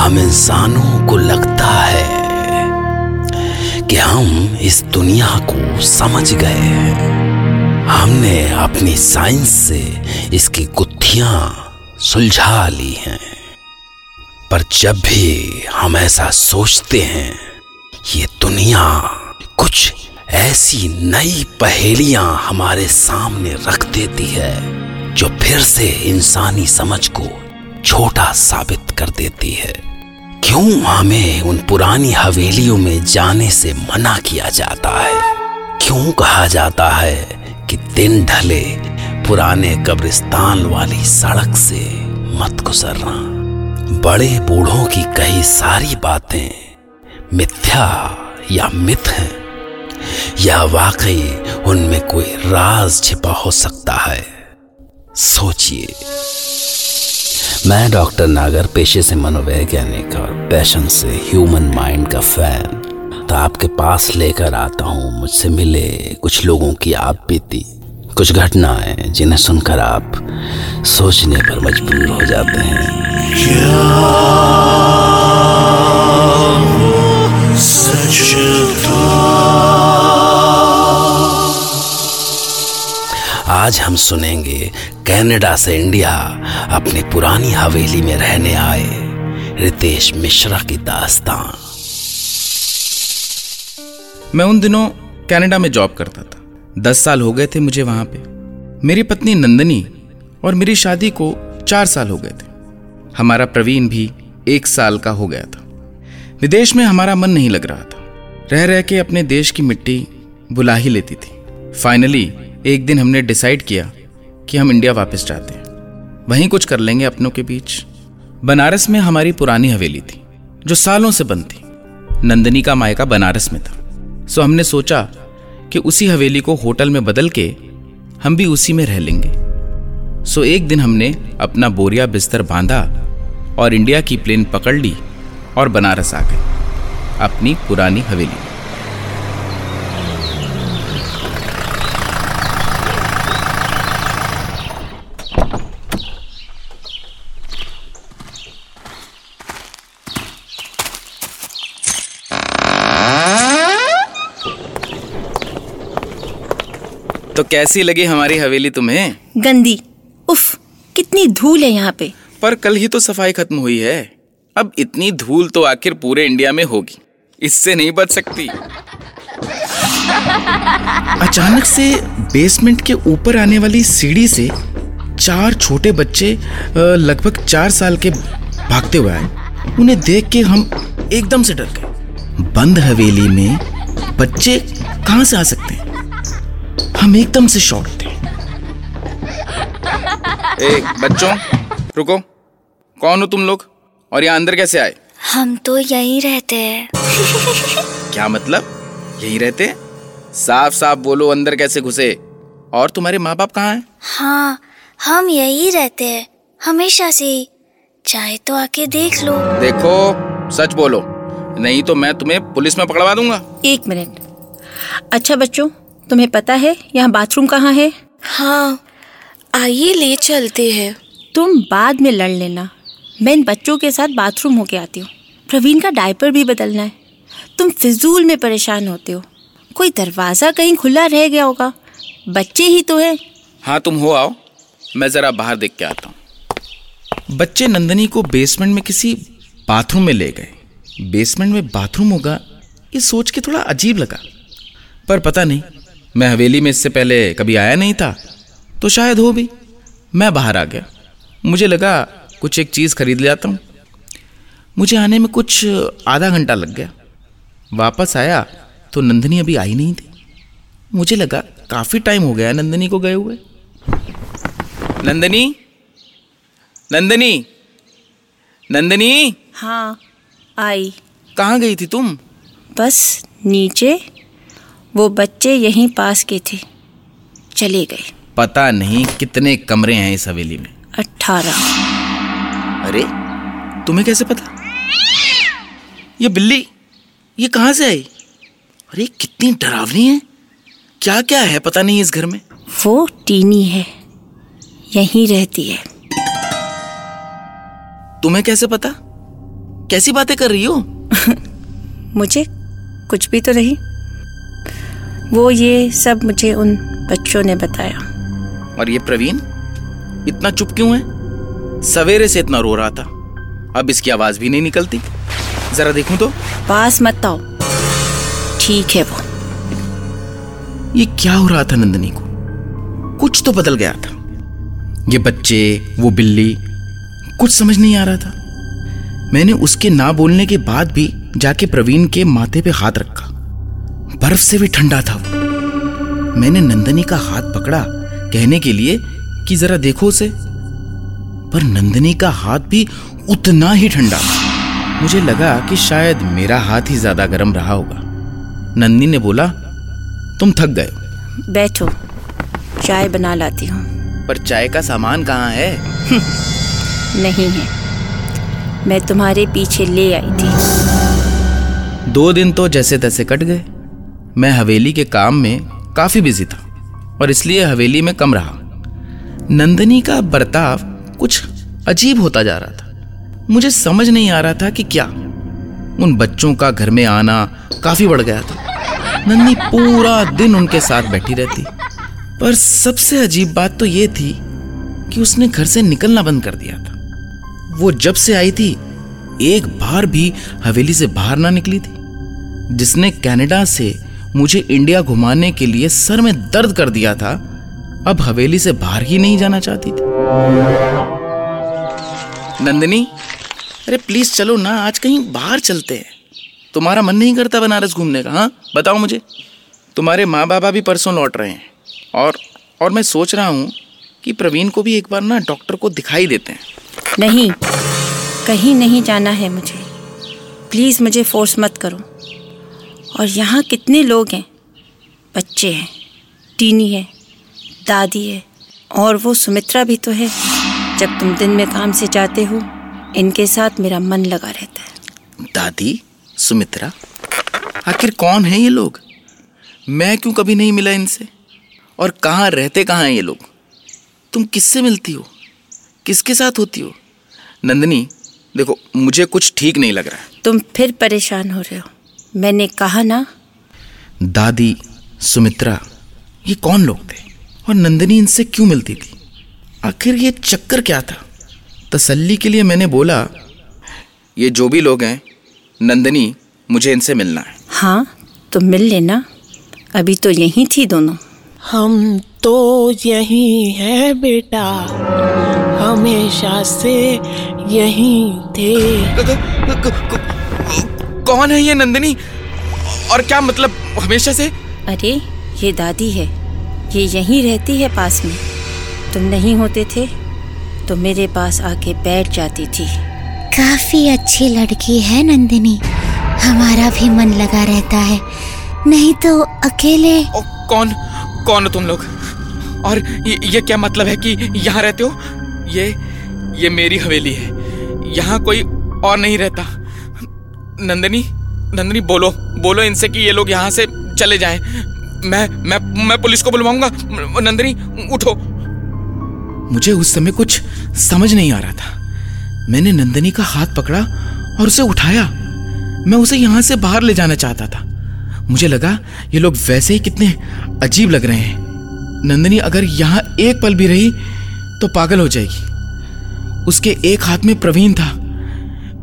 हम इंसानों को लगता है कि हम इस दुनिया को समझ गए हैं। हमने अपनी साइंस से इसकी गुत्थियाँ सुलझा ली हैं। पर जब भी हम ऐसा सोचते हैं, ये दुनिया कुछ ऐसी नई पहेलियाँ हमारे सामने रख देती है, जो फिर से इंसानी समझ को छोटा साबित कर देती है। क्यों हमें उन पुरानी हवेलियों में जाने से मना किया जाता है? क्यों कहा जाता है कि दिन ढले, पुराने कब्रिस्तान वाली सड़क से मत गुजरना। बड़े बूढ़ों की कई सारी बातें मिथ्या या मिथ हैं, या वाकई उनमें कोई राज छिपा हो सकता है? सोचिए। मैं डॉक्टर नागर पेशे से मनोवैज्ञानिक और पैशन से ह्यूमन माइंड का फ़ैन। तो आपके पास लेकर आता हूँ मुझसे मिले कुछ लोगों की आप बीती कुछ घटनाएँ जिन्हें सुनकर आप सोचने पर मजबूर हो जाते हैं। आज हम सुनेंगे कनाडा से इंडिया अपनी पुरानी हवेली में रहने आए रितेश मिश्रा की दास्तान। मैं उन दिनों कनाडा में जॉब करता था। दस साल हो गए थे मुझे वहाँ पे। मेरी पत्नी नंदनी और मेरी शादी को चार साल हो गए थे। हमारा प्रवीण भी एक साल का हो गया था। विदेश में हमारा मन नहीं लग रहा था। रह रह के अपने देश की मिट्टी बुला ही लेती थी। फाइनली एक दिन हमने डिसाइड किया कि हम इंडिया वापस जाते हैं। वहीं कुछ कर लेंगे अपनों के बीच। बनारस में हमारी पुरानी हवेली थी, जो सालों से बंद थी। नंदनी का मायका बनारस में था। सो हमने सोचा कि उसी हवेली को होटल में बदल के हम भी उसी में रह लेंगे। सो एक दिन हमने अपना बोरिया बिस्तर बांधा और इंडिया की प्लेन पकड़ ली और बनारस आ गए, अपनी पुरानी हवेली कैसी लगी हमारी हवेली तुम्हें? गंदी। उफ कितनी धूल है यहाँ पे। पर कल ही तो सफ़ाई खत्म हुई है। अब इतनी धूल तो आखिर पूरे इंडिया में होगी। इससे नहीं बच सकती। अचानक से बेसमेंट के ऊपर आने वाली सीढ़ी से चार छोटे बच्चे लगभग चार साल के भागते हुए आए। उन्हें देख के हम एकदम से डर गए। बंद हवेली में बच्चे कहाँ से आ सकते हैं? हम एकदम से शॉक थे ए बच्चों रुको। कौन हो तुम लोग? और यहाँ अंदर कैसे आए? हम तो यहीं रहते हैं। क्या मतलब? यही रहते? हैं? साफ़ साफ़ बोलो अंदर कैसे घुसे। और तुम्हारे माँ बाप कहाँ हैं? हाँ हम यही रहते हैं हमेशा से ही। चाहे तो आके देख लो। देखो सच बोलो। नहीं तो मैं तुम्हें पुलिस में पकड़वा दूँगा। एक मिनट। अच्छा बच्चों तुम्हें पता है यहाँ बाथरूम कहाँ है? हाँ आइए ले चलते हैं। तुम बाद में लड़ लेना। मैं इन बच्चों के साथ बाथरूम होके आती हूँ। प्रवीण का डायपर भी बदलना है। तुम फिजूल में परेशान होते हो। कोई दरवाज़ा कहीं खुला रह गया होगा। बच्चे ही तो है। हाँ तुम हो आओ। मैं जरा बाहर देख के आता हूँ। बच्चे नंदनी को बेसमेंट में किसी बाथरूम में ले गए। बेसमेंट में बाथरूम होगा ये सोच के थोड़ा अजीब लगा। पर पता नहीं मैं हवेली में इससे पहले कभी आया नहीं था तो शायद हो भी। मैं बाहर आ गया। मुझे लगा कुछ एक चीज़ खरीद ले आता हूँ। मुझे आने में कुछ आधा घंटा लग गया। वापस आया तो नंदनी अभी आई नहीं थी। मुझे लगा काफ़ी टाइम हो गया नंदनी को गए हुए। नंदनी? नंदनी? नंदनी? हाँ आई। कहाँ गई थी तुम? बस नीचे वो बच्चे यहीं पास के थे चले गए। पता नहीं कितने कमरे हैं इस हवेली में। अठारह अरे तुम्हें कैसे पता? ये बिल्ली ये कहाँ से आई? अरे कितनी डरावनी है। क्या क्या है पता नहीं इस घर में? वो टीनी है यहीं रहती है। तुम्हें कैसे पता? कैसी बातें कर रही हो? मुझे कुछ भी तो नहीं। वो ये सब मुझे उन बच्चों ने बताया। और ये प्रवीण इतना चुप क्यों है? सवेरे से इतना रो रहा था। अब इसकी आवाज़ भी नहीं निकलती। जरा देखूँ तो? पास मत आओ। ठीक है वो। ये क्या हो रहा था नंदनी को? कुछ तो बदल गया था। ये बच्चे वो बिल्ली कुछ समझ नहीं आ रहा था। मैंने उसके ना बोलने के बाद भी जाके प्रवीण के माथे पे हाथ रखा। बर्फ़ से भी ठंडा था वो। मैंने नंदनी का हाथ पकड़ा कहने के लिए कि जरा देखो उसे। पर नंदनी का हाथ भी उतना ही ठंडा। मुझे लगा कि शायद मेरा हाथ ही ज़्यादा गर्म रहा होगा। नंदनी ने बोला तुम थक गए बैठो चाय बना लाती हूँ। पर चाय का सामान कहाँ है? नहीं है। मैं तुम्हारे पीछे ले आई थी। दो दिन तो जैसे तैसे कट गए। मैं हवेली के काम में काफ़ी बिज़ी था और इसलिए हवेली में कम रहा। नंदनी का बर्ताव कुछ अजीब होता जा रहा था। मुझे समझ नहीं आ रहा था कि क्या। उन बच्चों का घर में आना काफ़ी बढ़ गया था। नंदनी पूरा दिन उनके साथ बैठी रहती। पर सबसे अजीब बात तो ये थी कि उसने घर से निकलना बंद कर दिया था। वो जब से आई थी, एक बार भी हवेली से बाहर ना निकली थी। जिसने कनाडा से मुझे इंडिया घुमाने के लिए सर में दर्द कर दिया था। अब हवेली से बाहर ही नहीं जाना चाहती थी। नंदिनी, अरे प्लीज़ चलो ना, आज कहीं बाहर चलते हैं। तुम्हारा मन नहीं करता बनारस घूमने का हाँ? बताओ मुझे। तुम्हारे माँ बाबा भी परसों लौट रहे हैं। और और मैं सोच रहा हूँ कि प्रवीण को भी एक बार ना डॉक्टर को दिखाई देते हैं। नहीं, कहीं नहीं जाना है मुझे। प्लीज़ मुझे फोर्स मत करो। और यहाँ कितने लोग हैं? बच्चे हैं टीनी है दादी है और वो सुमित्रा भी तो है। जब तुम दिन में काम से जाते हो इनके साथ मेरा मन लगा रहता है। दादी सुमित्रा आखिर कौन है ये लोग? मैं क्यों कभी नहीं मिला इनसे? और कहाँ रहते कहाँ हैं ये लोग? तुम किससे मिलती हो? किसके साथ होती हो? नंदनी देखो मुझे कुछ ठीक नहीं लग रहा है। तुम फिर परेशान हो रहे हो। मैंने कहा ना दादी सुमित्रा ये कौन लोग थे? और नंदनी इनसे क्यों मिलती थी? आखिर ये चक्कर क्या था? तसल्ली के लिए मैंने बोला ये जो भी लोग हैं नंदनी मुझे इनसे मिलना है। हाँ तो मिल लेना। अभी तो यहीं थी दोनों। हम तो यही है बेटा हमेशा से यही थे। कौन है ये नंदिनी? और क्या मतलब हमेशा से? अरे ये दादी है। ये यहीं रहती है पास में। तुम नहीं होते थे तो मेरे पास आके बैठ जाती थी। काफ़ी अच्छी लड़की है नंदिनी। हमारा भी मन लगा रहता है। नहीं तो अकेले। ओ, कौन कौन हो तुम लोग? और ये, ये क्या मतलब है कि यहाँ रहते हो? ये ये मेरी हवेली है। यहाँ कोई और नहीं रहता। नंदनी नंदनी, बोलो बोलो इनसे कि ये लोग यहाँ से चले जाएँ। मैं मैं मैं पुलिस को बुलवाऊँगा। नंदनी, उठो। मुझे उस समय कुछ समझ नहीं आ रहा था। मैंने नंदनी का हाथ पकड़ा और उसे उठाया। मैं उसे यहाँ से बाहर ले जाना चाहता था। मुझे लगा, ये लोग वैसे ही कितने अजीब लग रहे हैं। नंदनी, अगर यहाँ एक पल भी रही तो पागल हो जाएगी। उसके एक हाथ में प्रवीण था।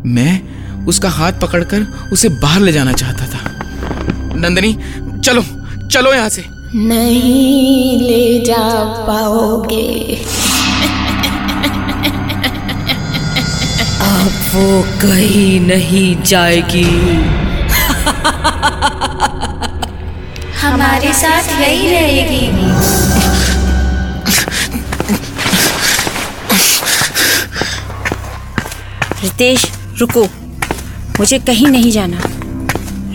मैं उसका हाथ पकड़कर उसे बाहर ले जाना चाहता था। नंदनी चलो चलो यहाँ से। नहीं ले जा पाओगे। अब वो कहीं नहीं जाएगी। हमारे साथ यही रहेगी। रितेश रुको। मुझे कहीं नहीं जाना।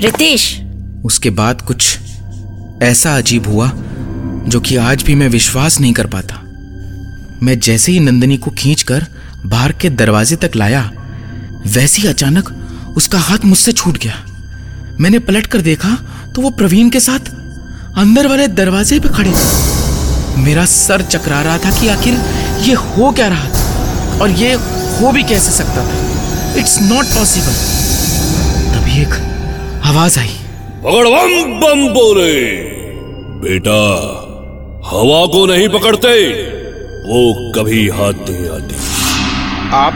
रितेश! उसके बाद कुछ ऐसा अजीब हुआ, जो कि आज भी मैं विश्वास नहीं कर पाता। मैं जैसे ही नंदनी को खींचकर बाहर के दरवाजे तक लाया, वैसे ही अचानक उसका हाथ मुझसे छूट गया। मैंने पलट कर देखा तो वो प्रवीण के साथ अंदर वाले दरवाजे पे खड़े थे। मेरा सर चकरा रहा था कि आखिर ये हो क्या रहा था और ये हो भी कैसे सकता था। इट्स नॉट पॉसिबल एक आवाज़ आई। भगड़वम बम बोले बेटा हवा को नहीं पकड़ते वो कभी हाथ नहीं आती। आप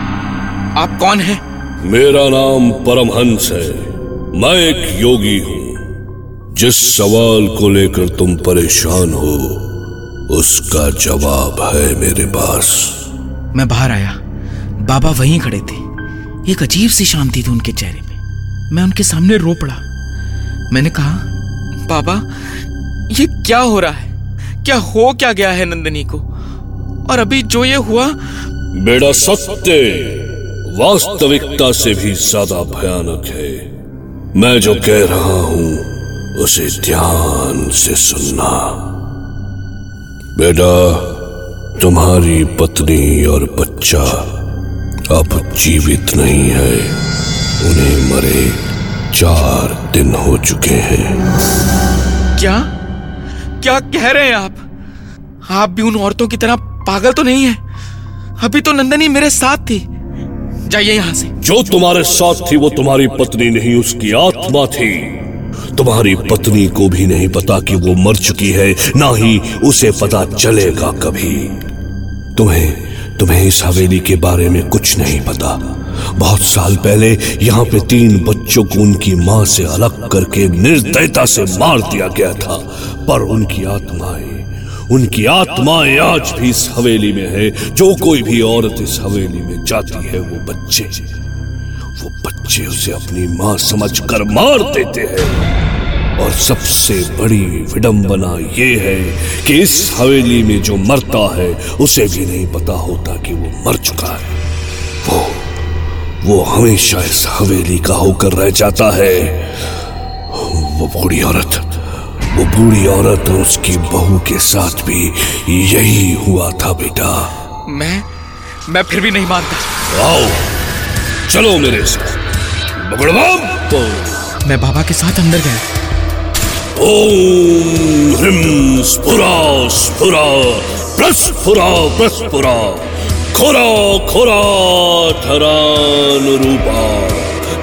आप कौन हैं? मेरा नाम परमहंस है। मैं एक योगी हूँ। जिस सवाल को लेकर तुम परेशान हो उसका जवाब है मेरे पास। मैं बाहर आया। बाबा वहीं खड़े थे। एक अजीब सी शांति थी उनके चेहरे मैं उनके सामने रो पड़ा। मैंने कहा बाबा ये क्या हो रहा है? क्या हो क्या गया है नंदनी को? और अभी जो ये हुआ बेटा सत्य वास्तविकता से भी ज़्यादा भयानक है। मैं जो कह रहा हूँ, उसे ध्यान से सुनना। बेटा, तुम्हारी पत्नी और बच्चा अब जीवित नहीं है। उन्हें मरे चार दिन हो चुके हैं। क्या? क्या कह रहे हैं आप? आप भी उन औरतों की तरह पागल तो नहीं है? अभी तो नंदनी मेरे साथ थी। जाइए यहाँ से। जो तुम्हारे साथ थी वो तुम्हारी पत्नी नहीं उसकी आत्मा थी। तुम्हारी पत्नी को भी नहीं पता कि वो मर चुकी है ना ही उसे पता चलेगा कभी। तुम्हें तुम्हें इस हवेली के बारे में कुछ नहीं पता। बहुत साल पहले यहाँ पे तीन बच्चों को उनकी माँ से अलग करके निर्दयता से मार दिया गया था, पर उनकी आत्माएँ उनकी आत्माएँ आज भी इस हवेली में है। जो कोई भी औरत इस हवेली में जाती है, वो बच्चे वो बच्चे उसे अपनी माँ समझकर मार देते हैं। और सबसे बड़ी विडंबना ये है कि इस हवेली में जो मरता है, उसे भी नहीं पता होता कि वो मर चुका है। वो वो हमेशा इस हवेली का होकर रह जाता है। वो बूढ़ी औरत वो बूढ़ी औरत और उसकी बहू के साथ भी यही हुआ था बेटा। मैं मैं फिर भी नहीं मानता। आओ चलो मेरे साथ। बगड़वाम। मैं बाबा के साथ अंदर गया। ओम ह्रीं स्फुरा स्फुरा प्रस्फुरा प्रस्फुरा। खोरा खोरा धरान रूपा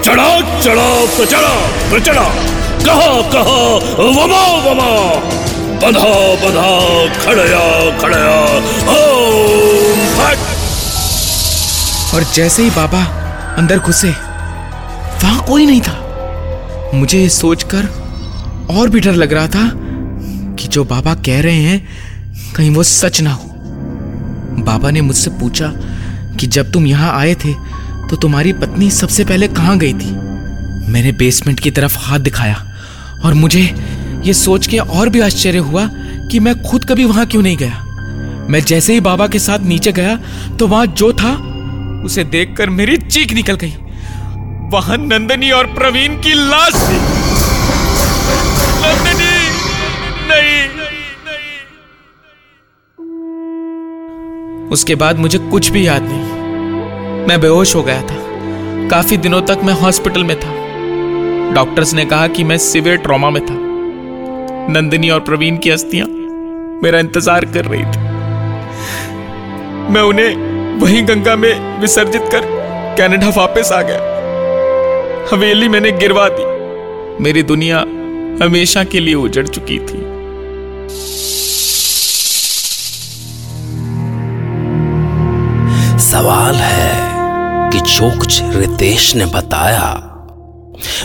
चढ़ा चढ़ा प्रचड़ा प्रचड़ा कहा कहा, वमा वमा। बधा बधा, खड़या खड़या ओम फट। और जैसे ही बाबा अंदर घुसे, वहाँ कोई नहीं था। मुझे सोचकर और भी डर लग रहा था कि जो बाबा कह रहे हैं, कहीं वो सच ना हो। बाबा ने मुझसे पूछा कि जब तुम यहाँ आए थे तो तुम्हारी पत्नी सबसे पहले कहाँ गई थी? मैंने बेसमेंट की तरफ़ हाथ दिखाया और मुझे ये सोच के और भी आश्चर्य हुआ कि मैं खुद कभी वहाँ क्यों नहीं गया। मैं जैसे ही बाबा के साथ नीचे गया तो वहाँ जो था, उसे देखकर मेरी चीख निकल गई। वहाँ नंदनी और प्रवीण की लाश थी। नंदनी! नहीं! उसके बाद मुझे कुछ भी याद नहीं। मैं बेहोश हो गया था। काफ़ी दिनों तक मैं हॉस्पिटल में था। डॉक्टर्स ने कहा कि मैं सिवियर ट्रॉमा में था। नंदिनी और प्रवीण की अस्थियाँ मेरा इंतज़ार कर रही थी। मैं उन्हें वहीं गंगा में विसर्जित कर कनाडा वापस आ गया। हवेली मैंने गिरवा दी। मेरी दुनिया हमेशा के लिए उजड़ चुकी थी। सवाल है कि जो कुछ रितेश ने बताया,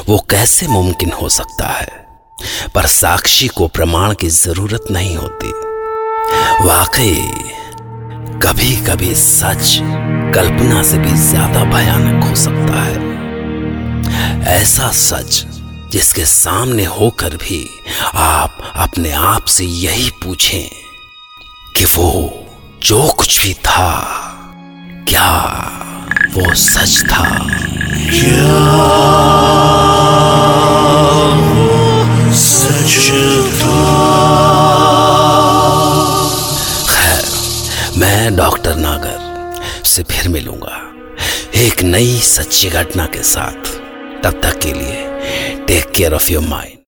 वो कैसे मुमकिन हो सकता है? पर साक्षी को प्रमाण की ज़रूरत नहीं होती। वाकई कभी कभी सच कल्पना से भी ज़्यादा भयानक हो सकता है। ऐसा सच जिसके सामने होकर भी आप अपने आप से यही पूछें कि वो जो कुछ भी था। क्या वो सच था? क्या वो सच खैर मैं डॉक्टर नागर से फिर मिलूँगा। एक नई सच्ची घटना के साथ। तब तक के लिए take care of your mind